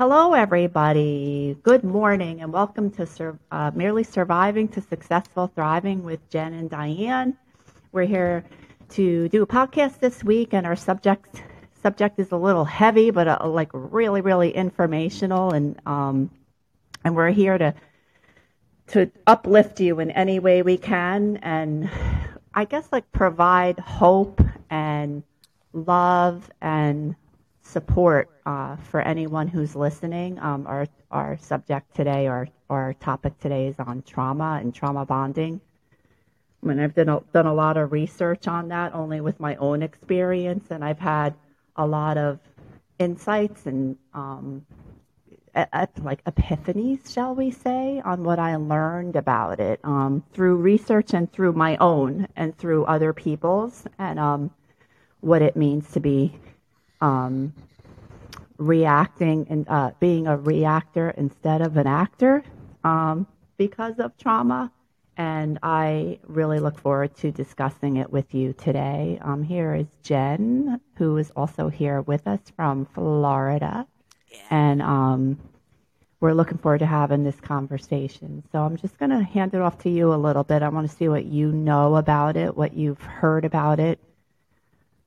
Hello, everybody. Good morning, and welcome to Sur- uh, Merely Surviving to Successful Thriving with Jen and Diane. We're here to do a podcast this week, and our subject subject is a little heavy, but uh, like really, really informational, and um, and we're here to to uplift you in any way we can, and I guess like provide hope and love and support uh, for anyone who's listening. Um, our our subject today, our our topic today is on trauma and trauma bonding. I mean, I've done a, done a lot of research on that, only with my own experience, and I've had a lot of insights and um, like epiphanies, shall we say, on what I learned about it um, through research and through my own and through other people's, and um, what it means to be um, reacting and uh, being a reactor instead of an actor um, because of trauma. And I really look forward to discussing it with you today. Um, here is Jen, who is also here with us from Florida. Yeah. And um, we're looking forward to having this conversation. So I'm just going to hand it off to you a little bit. I want to see what you know about it, what you've heard about it,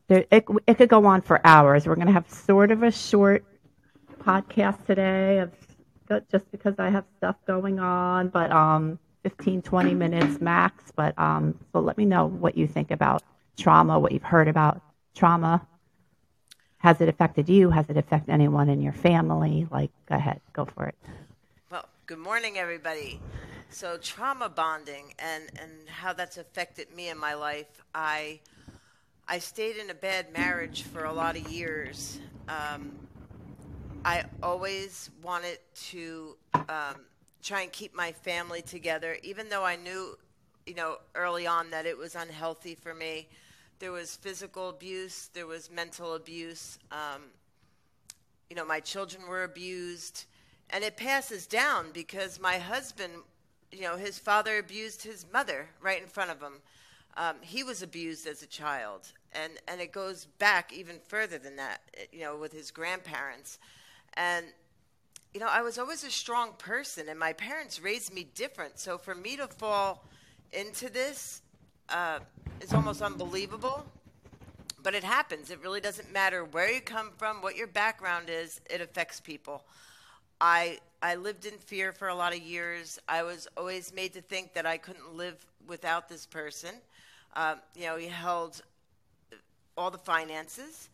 there, it, it could go on for hours. We're going to have sort of a short podcast today of just because I have stuff going on, but um, 15, 20 minutes max. But um, so let me know what you think about trauma, what you've heard about trauma. Has it affected you? Has it affected anyone in your family? Like, go ahead, go for it. Well, good morning, everybody. So, trauma bonding and, and how that's affected me in my life. I I stayed in a bad marriage for a lot of years. Um, I always wanted to um, try and keep my family together, even though I knew, you know, early on that it was unhealthy for me. There was physical abuse, there was mental abuse. Um, you know, my children were abused, and it passes down because my husband, you know, his father abused his mother right in front of him. Um, he was abused as a child, and and it goes back even further than that. You know, with his grandparents, and you know, I was always a strong person, and my parents raised me different. So for me to fall into this uh, is almost unbelievable. But it happens. It really doesn't matter where you come from, what your background is. It affects people. I I lived in fear for a lot of years. I was always made to think that I couldn't live without this person. Um, you know, he held all the finances,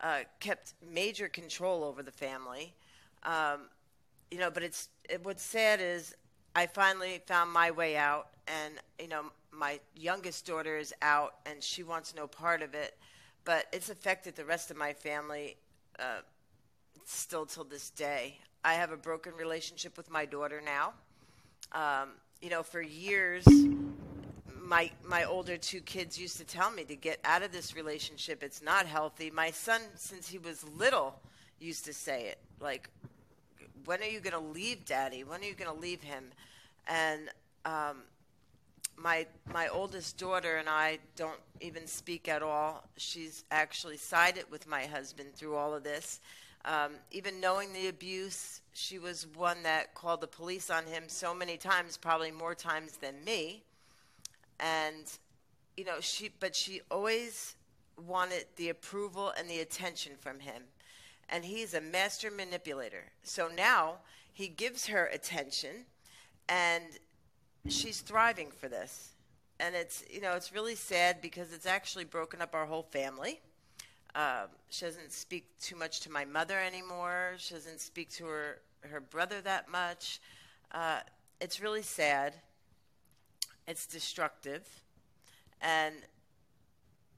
uh, kept major control over the family. Um, you know, but it's it, what's sad is I finally found my way out, and you know, my youngest daughter is out, and she wants no part of it. But it's affected the rest of my family uh, still till this day. I have a broken relationship with my daughter now. Um, you know, for years, my my older two kids used to tell me to get out of this relationship. It's not healthy. My son, since he was little, used to say it like, "When are you going to leave, Daddy? When are you going to leave him?" And um, my my oldest daughter and I don't even speak at all. She's actually sided with my husband through all of this. Um, even knowing the abuse, she was one that called the police on him so many times, probably more times than me and you know she but she always wanted the approval and the attention from him. And he's a master manipulator. So now he gives her attention and she's thriving for this. And it's you know it's really sad because it's actually broken up our whole family. Um, she doesn't speak too much to my mother anymore. She doesn't speak to her her brother that much. Uh, it's really sad it's destructive. And,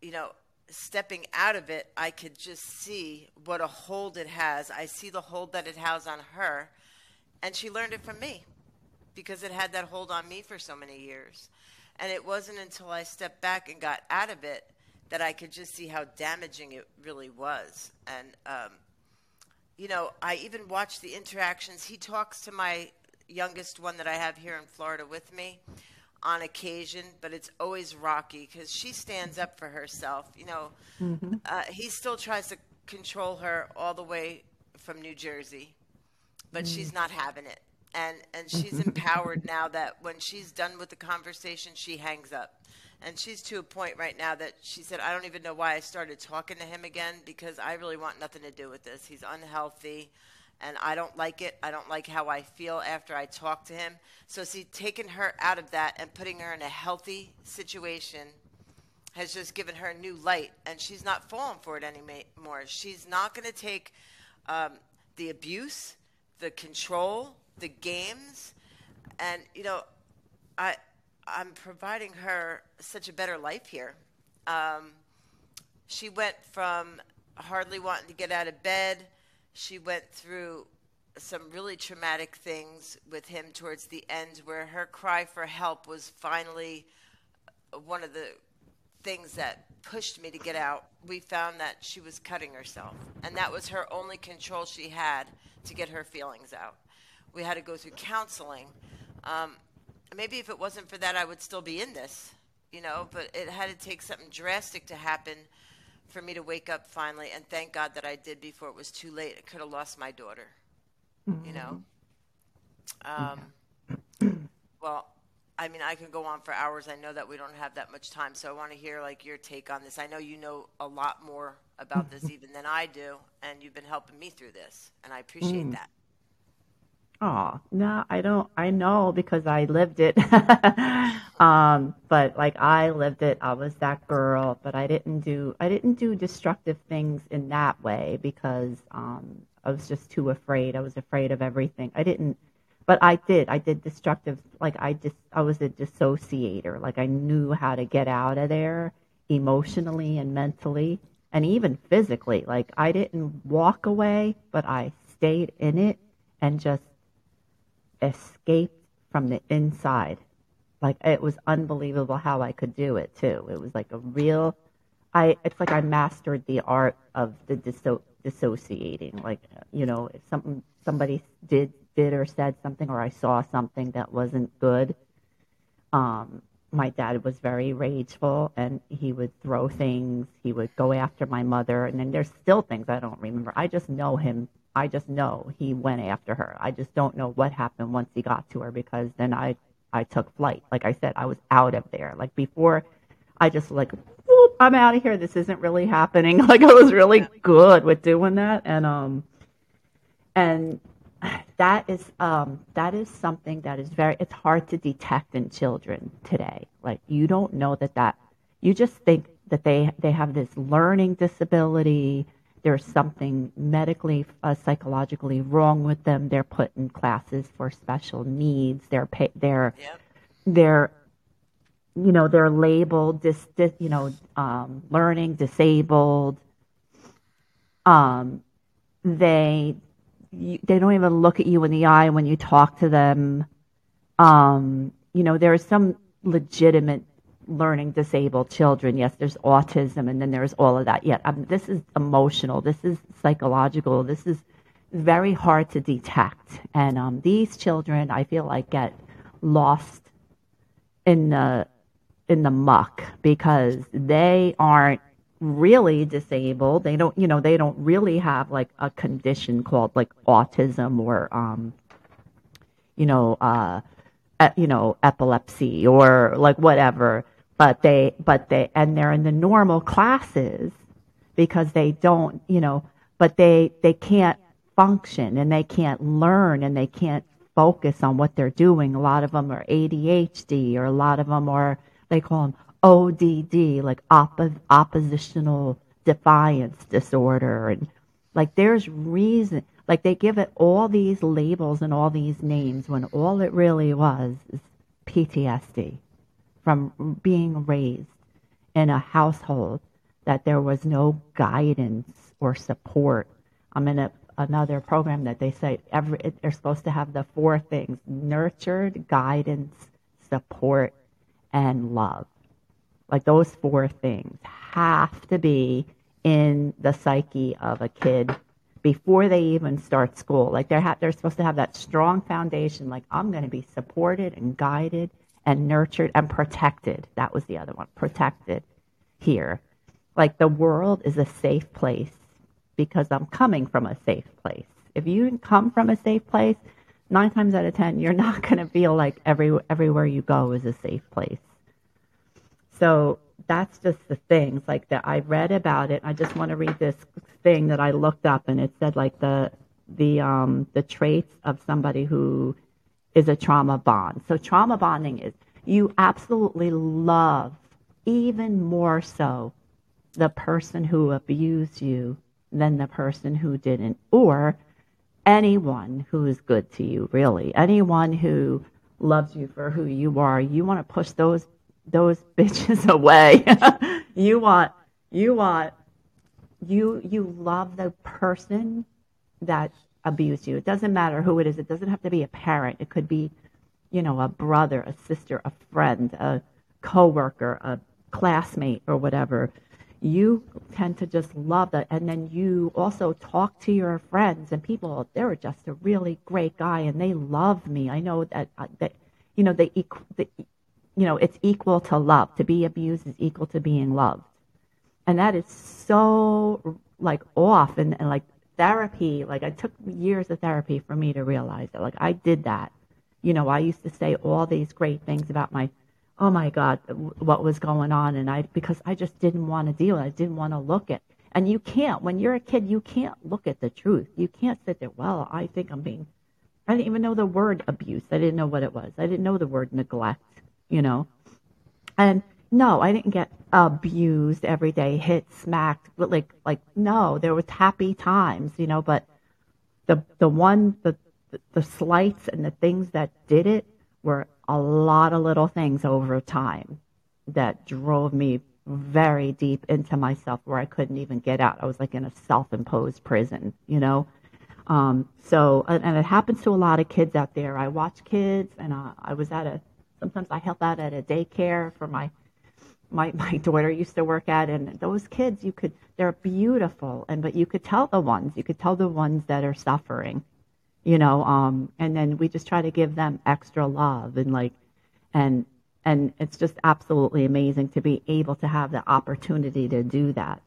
you know, stepping out of it, I could just see what a hold it has. I see the hold that it has on her. And she learned it from me because it had that hold on me for so many years. And it wasn't until I stepped back and got out of it that I could just see how damaging it really was. And, um, you know, I even watched the interactions. He talks to my youngest one that I have here in Florida with me on occasion, but it's always rocky because she stands up for herself. You know, mm-hmm. uh, he still tries to control her all the way from New Jersey, but mm. she's not having it. And, and she's empowered now that when she's done with the conversation, she hangs up. And she's to a point right now that she said, I don't even know why I started talking to him again because I really want nothing to do with this. He's unhealthy and I don't like it. I don't like how I feel after I talk to him. So, see, taking her out of that and putting her in a healthy situation has just given her new light, and she's not falling for it anymore. She's not going to take um, the abuse, the control, the games, and you know, I I'm providing her such a better life here. Um, she went from hardly wanting to get out of bed. She went through some really traumatic things with him towards the end, where her cry for help was finally one of the things that pushed me to get out, we found that she was cutting herself. And that was her only control she had to get her feelings out. We had to go through counseling. Um, maybe if it wasn't for that, I would still be in this, you know, but it had to take something drastic to happen for me to wake up finally. And thank God that I did before it was too late. I could have lost my daughter, mm-hmm. you know. Um, well, I mean, I can go on for hours. I know that we don't have that much time, so I want to hear like your take on this. I know you know a lot more about this even than I do, and you've been helping me through this, and I appreciate mm. that. Oh no, I don't. I know because I lived it. um, but like I lived it. I was that girl, but I didn't do. I didn't do destructive things in that way because um, I was just too afraid. I was afraid of everything. I didn't but I did. I did destructive. Like I just, I was a dissociator. Like I knew how to get out of there emotionally and mentally, and even physically. Like I didn't walk away, but I stayed in it and just escaped from the inside. Like it was unbelievable how I could do it too. It was like a real. I. It's like I mastered the art of the disso- dissociating. Like you know, if something somebody did did or said something or I saw something that wasn't good, um, my dad was very rageful and he would throw things. He would go after my mother. And then there's still things I don't remember. I just know him. I just know he went after her. I just don't know what happened once he got to her because then I, I took flight. Like I said, I was out of there. Like before, I just like, whoop, I'm out of here. This isn't really happening. Like I was really good with doing that. And, um, and that is um, that is something that is very it's hard to detect in children today. Like you don't know that that you just think that they they have this learning disability. There's something medically, uh, psychologically wrong with them. They're put in classes for special needs. They're pay, they're yep. they're you know they're labeled dis, dis you know um, learning disabled. Um, they you, they don't even look at you in the eye when you talk to them. Um, you know, there are some legitimate learning disabled children. Yes, there's autism, and then there's all of that. Yet yeah, um, this is emotional. This is psychological. This is very hard to detect. And um, these children, I feel like, get lost in the in the muck because they aren't really disabled. They don't, you know, they don't really have like a condition called like autism or, um, you know, uh, you know, epilepsy or like whatever. But they, but they, and they're in the normal classes because they don't, you know, but they, they can't function and they can't learn and they can't focus on what they're doing. A lot of them are ADHD or a lot of them are, they call them ODD, like oppo- oppositional defiance disorder. And like there's reason, like they give it all these labels and all these names when all it really was is PTSD from being raised in a household that there was no guidance or support. I'm in a, another program that they say every they're supposed to have the four things: nurtured, guidance, support, and love. Like those four things have to be in the psyche of a kid before they even start school. Like they're ha- they're supposed to have that strong foundation. Like I'm going to be supported and guided and nurtured and protected. That was the other one, protected here. Like the world is a safe place because I'm coming from a safe place. If you come from a safe place, nine times out of ten, you're not going to feel like every everywhere you go is a safe place. So that's just the things like that I read about it. I just want to read this thing that I looked up, and it said like the the um the traits of somebody who is a trauma bond. So trauma bonding is you absolutely love even more so the person who abused you than the person who didn't, or anyone who is good to you, really. Anyone who loves you for who you are. You want to push those those bitches away. you want you want you you love the person that abused you. It doesn't matter who it is. It doesn't have to be a parent. It could be, you know, a brother, a sister, a friend, a coworker, a classmate or whatever you tend to just love that. And then you also talk to your friends and people, they're just a really great guy and they love me. I know that, uh, that you know, they, the, you know, it's equal to love. To be abused is equal to being loved. And that is so like off and, and like therapy, like I took years of therapy for me to realize that. Like I did that. You know, I used to say all these great things about my oh my God, what was going on. And I, because I just didn't want to deal. I didn't want to look at, and you can't, when you're a kid, you can't look at the truth. You can't sit there, well, I think I'm being, I didn't even know the word abuse. I didn't know what it was. I didn't know the word neglect, you know. And no, I didn't get abused every day, hit, smacked, but like, like, no, there was happy times, you know, but the, the one, the, the slights and the things that did it were a lot of little things over time that drove me very deep into myself where I couldn't even get out. I was like in a self-imposed prison, you know. Um, so, and it happens to a lot of kids out there. I watch kids, and uh, I was at a. Sometimes I help out at a daycare for my my my daughter used to work at, and those kids, you could they're beautiful, and but you could tell the ones, you could tell the ones that are suffering, you know um and then we just try to give them extra love and like and and it's just absolutely amazing to be able to have the opportunity to do that.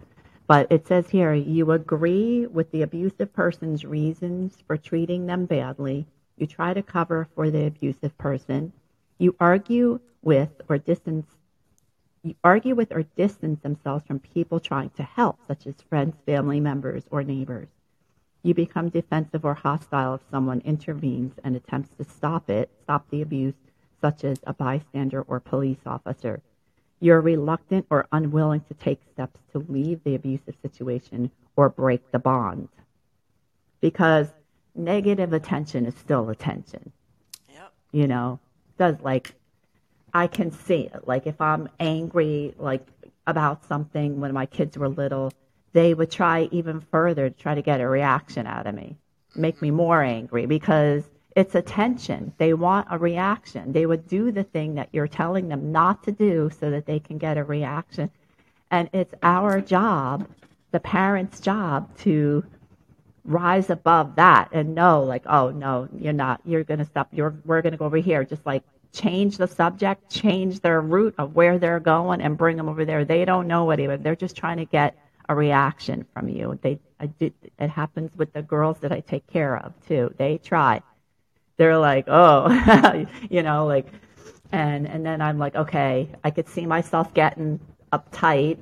But it says here you agree with the abusive person's reasons for treating them badly. You try to cover for the abusive person. You argue with or distance argue with or distance themselves from people trying to help such as friends family members or neighbors you become defensive or hostile if someone intervenes and attempts to stop it, stop the abuse, such as a bystander or police officer. You're reluctant or unwilling to take steps to leave the abusive situation or break the bond. Because negative attention is still attention. Yep. You know, does like I can see it. Like if I'm angry like about something when my kids were little, they would try even further to try to get a reaction out of me, make me more angry because it's attention. They want a reaction. They would do the thing that you're telling them not to do so that they can get a reaction. And it's our job, the parent's job, to rise above that and know, like, oh, no, you're not. You're going to stop. You're, we're going to go over here. Just like change the subject, change their route of where they're going, and bring them over there. They don't know what even. They're just trying to get a reaction from you. They, I did, it happens with the girls that I take care of too. They try. They're like, oh, you know, like, and and then I'm like, okay, I could see myself getting uptight.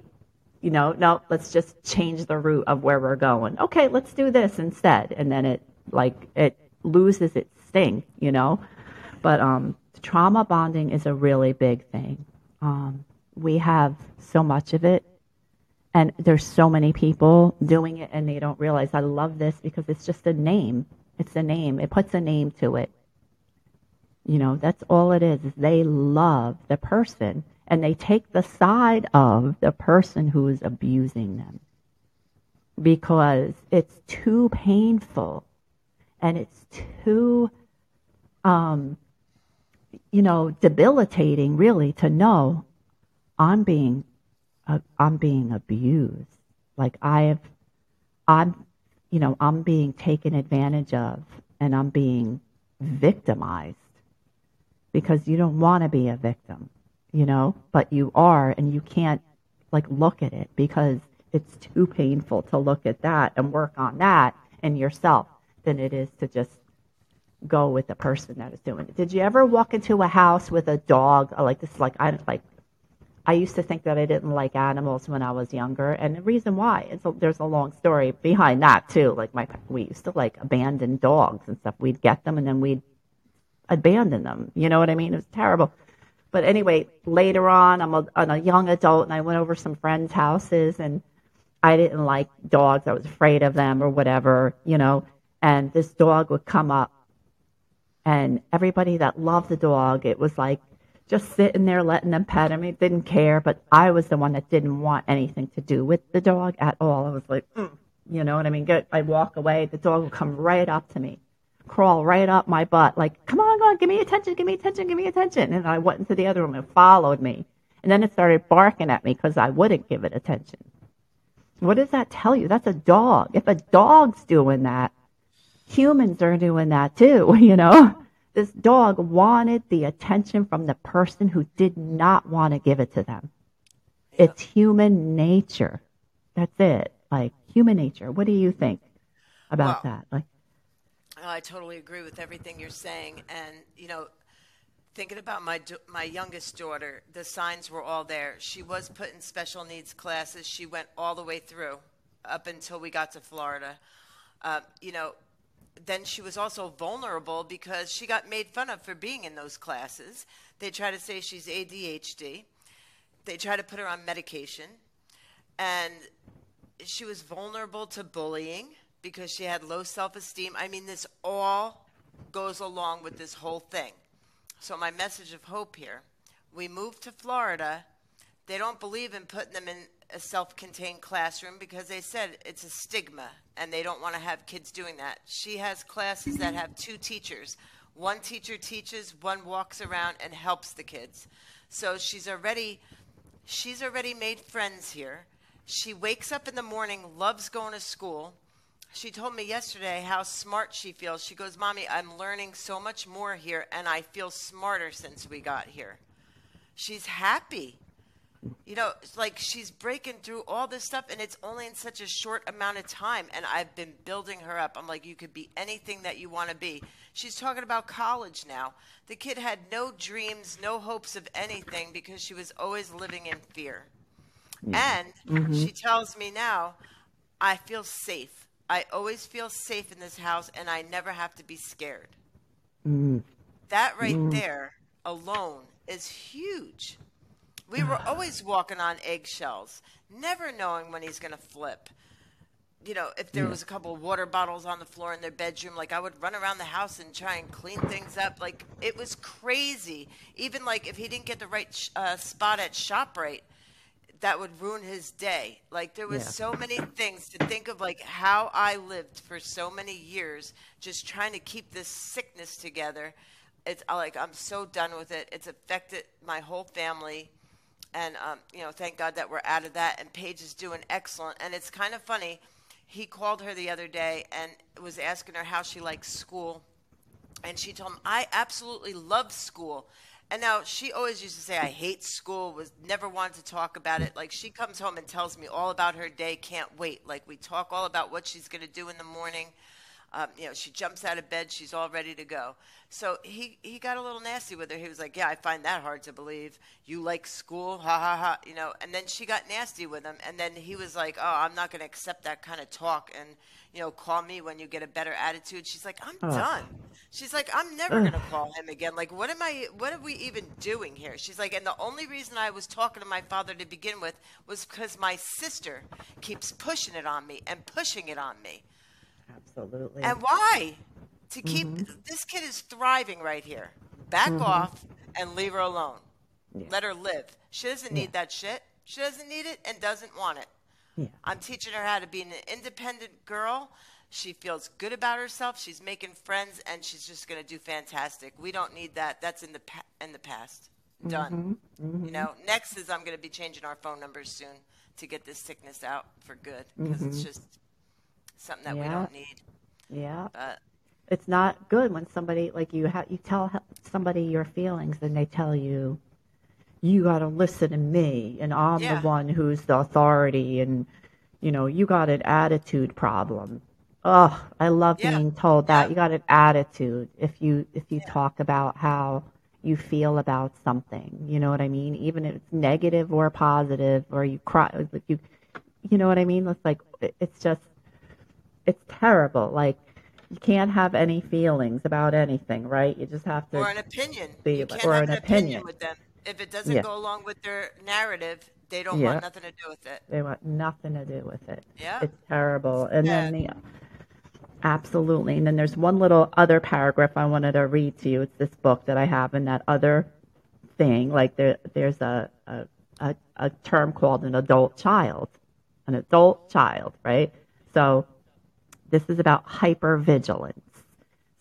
You know, no, let's just change the route of where we're going. Okay, let's do this instead, and then it like it loses its sting. You know, but um, trauma bonding is a really big thing. Um, we have so much of it and there's so many people doing it and they don't realize I love this because it's just a name. It's a name. It puts a name to it. You know, that's all it is, they love the person and they take the side of the person who is abusing them because it's too painful and it's too um, you know debilitating really to know i'm being uh, I'm being abused. Like I have, I'm, you know, I'm being taken advantage of and I'm being victimized because you don't want to be a victim, you know, but you are and you can't like look at it because it's too painful to look at that and work on that in yourself. than it is to just go with the person that is doing it. Did you ever walk into a house with a dog? Like this, like I like. I used to think that I didn't like animals when I was younger, and the reason why is there's a long story behind that too. Like my we used to like abandon dogs and stuff. We'd get them and then we'd abandon them. You know what I mean? It was terrible. But anyway, later on, I'm a, I'm a young adult, and I went over some friends' houses, and I didn't like dogs. I was afraid of them or whatever, you know. And this dog would come up and everybody that loved the dog, it was like just sitting there letting them pet him. He didn't care, but I was the one that didn't want anything to do with the dog at all. I was like, mm. you know what I mean? Get, I'd walk away. The dog would come right up to me, crawl right up my butt, like, come on, go on, give me attention, give me attention, give me attention. And I went into the other room and followed me. And then it started barking at me because I wouldn't give it attention. What does that tell you? That's a dog. If a dog's doing that, humans are doing that too, you know? This dog wanted the attention from the person who did not want to give it to them. Yeah. It's human nature. That's it. Like human nature. What do you think about that? Like I totally agree with everything you're saying and you know thinking about my my youngest daughter, the signs were all there. She was put in special needs classes. She went all the way through up until we got to Florida. Uh, you know, then she was also vulnerable because she got made fun of for being in those classes. They try to say she's ADHD. They try to put her on medication. And she was vulnerable to bullying because she had low self esteem. I mean, this all goes along with this whole thing. So, my message of hope here we moved to Florida. They don't believe in putting them in a self contained classroom because they said it's a stigma and they don't want to have kids doing that. She has classes that have two teachers. One teacher teaches, one walks around and helps the kids. So she's already she's already made friends here. She wakes up in the morning, loves going to school. She told me yesterday how smart she feels. She goes, "Mommy, I'm learning so much more here and I feel smarter since we got here." She's happy you know, like she's breaking through all this stuff, and it's only in such a short amount of time. And I've been building her up. I'm like, you could be anything that you want to be. She's talking about college now. The kid had no dreams, no hopes of anything because she was always living in fear. Yeah. And mm-hmm. she tells me now, I feel safe. I always feel safe in this house, and I never have to be scared. Mm. That right mm. there alone is huge. We were always walking on eggshells, never knowing when he's going to flip. You know, if there yeah. was a couple of water bottles on the floor in their bedroom, like I would run around the house and try and clean things up. Like it was crazy. Even like if he didn't get the right sh- uh, spot at Shoprite, that would ruin his day. Like there was yeah. so many things to think of, like how I lived for so many years, just trying to keep this sickness together. It's like I'm so done with it. It's affected my whole family and um, you know, thank God that we're out of that. And Paige is doing excellent. And it's kind of funny. He called her the other day and was asking her how she likes school, and she told him, "I absolutely love school." And now she always used to say, "I hate school." Was never wanted to talk about it. Like she comes home and tells me all about her day. Can't wait. Like we talk all about what she's going to do in the morning. Um, you know, she jumps out of bed, she's all ready to go. So he, he got a little nasty with her. He was like, Yeah, I find that hard to believe. You like school? Ha ha ha. You know, and then she got nasty with him. And then he was like, Oh, I'm not going to accept that kind of talk. And, you know, call me when you get a better attitude. She's like, I'm done. She's like, I'm never going to call him again. Like, what am I, what are we even doing here? She's like, and the only reason I was talking to my father to begin with was because my sister keeps pushing it on me and pushing it on me. Absolutely. And why? To keep mm-hmm. this kid is thriving right here. Back mm-hmm. off and leave her alone. Yeah. Let her live. She doesn't need yeah. that shit. She doesn't need it and doesn't want it. Yeah. I'm teaching her how to be an independent girl. She feels good about herself. She's making friends, and she's just going to do fantastic. We don't need that. That's in the pa- in the past. Done. Mm-hmm. Mm-hmm. You know. Next is I'm going to be changing our phone numbers soon to get this sickness out for good because it's mm-hmm. just something that yeah. we don't need. Yeah. But it's not good when somebody like you have you tell somebody your feelings and they tell you you got to listen to me and I'm yeah. the one who's the authority and you know you got an attitude problem. oh, I love Yeah. being told that. Yeah. You got an attitude if you if you talk about how you feel about something. You know what I mean? Even if it's negative or positive, or you cry, like you, you know what I mean? It's like it's just it's terrible. Like you can't have any feelings about anything, right? You just have to. Or an opinion. be You can't or have an an opinion. opinion. with them. If it doesn't Yeah. go along with their narrative, they don't Yeah. want nothing to do with it. They want nothing to do with it. Yeah. It's terrible. And then the absolutely. And then there's one little other paragraph I wanted to read to you. It's this book that I have and that other thing. Like there there's a a, a, a term called an adult child. An adult child, right? So this is about hypervigilance.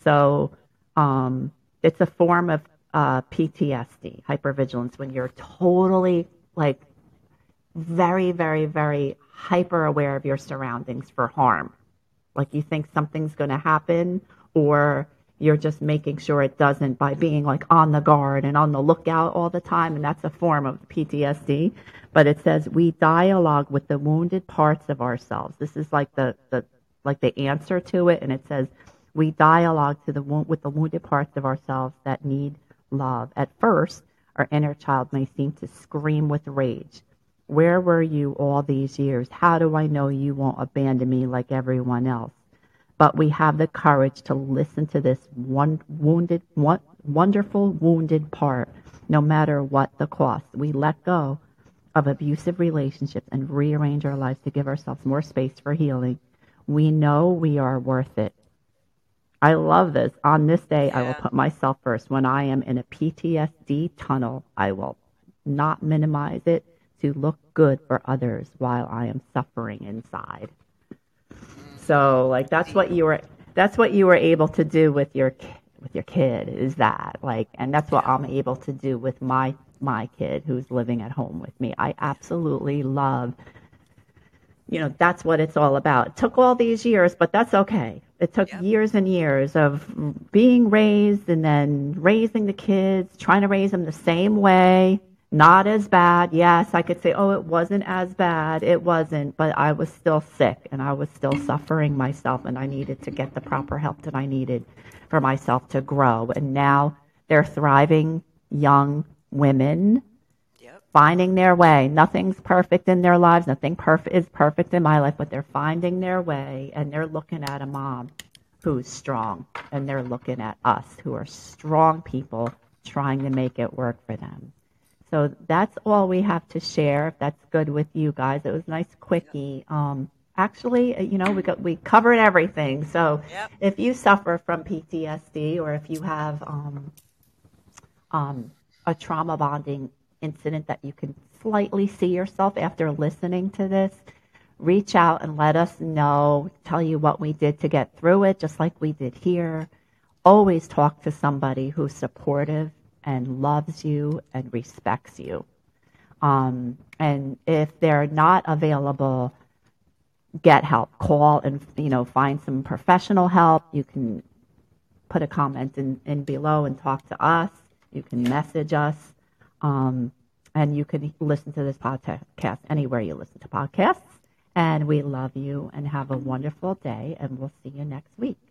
So um, it's a form of uh, PTSD, hypervigilance, when you're totally like very, very, very hyper aware of your surroundings for harm. Like you think something's going to happen, or you're just making sure it doesn't by being like on the guard and on the lookout all the time. And that's a form of PTSD. But it says we dialogue with the wounded parts of ourselves. This is like the, the like the answer to it. And it says we dialogue to the with the wounded parts of ourselves that need love. At first, our inner child may seem to scream with rage. Where were you all these years? How do I know you won't abandon me like everyone else? But we have the courage to listen to this one wounded, one, wonderful wounded part, no matter what the cost. We let go of abusive relationships and rearrange our lives to give ourselves more space for healing. We know we are worth it. I love this. On this day, I will put myself first. When I am in a PTSD tunnel, I will not minimize it to look good for others while I am suffering inside. So, like that's what you were that's what you were able to do with your with your kid is that like and that's what I'm able to do with my my kid who's living at home with me. I absolutely love you know, that's what it's all about. It took all these years, but that's okay. It took Yep. years and years of being raised and then raising the kids, trying to raise them the same way, not as bad. Yes, I could say, oh, it wasn't as bad. It wasn't, but I was still sick and I was still suffering myself and I needed to get the proper help that I needed for myself to grow. And now they're thriving young women. Finding their way. Nothing's perfect in their lives. Nothing perfect is perfect in my life, but they're finding their way and they're looking at a mom who's strong and they're looking at us who are strong people trying to make it work for them. So that's all we have to share. If that's good with you guys, it was nice quickie. Um, actually, you know, we got we covered everything. So Yep. if you suffer from PTSD or if you have um, um, a trauma bonding incident that you can slightly see yourself after listening to this, reach out and let us know, tell you what we did to get through it, just like we did here. Always talk to somebody who's supportive and loves you and respects you. Um, and if they're not available, get help. Call and you know find some professional help. You can put a comment in, in below and talk to us. You can message us. Um, and you can listen to this podcast anywhere you listen to podcasts. And we love you and have a wonderful day. And we'll see you next week.